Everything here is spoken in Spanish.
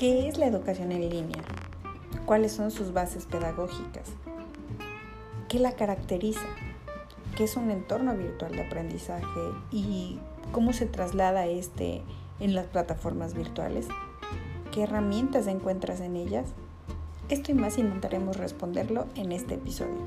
¿Qué es la educación en línea? ¿Cuáles son sus bases pedagógicas? ¿Qué la caracteriza? ¿Qué es un entorno virtual de aprendizaje y cómo se traslada este en las plataformas virtuales? ¿Qué herramientas encuentras en ellas? Esto y más intentaremos responderlo en este episodio.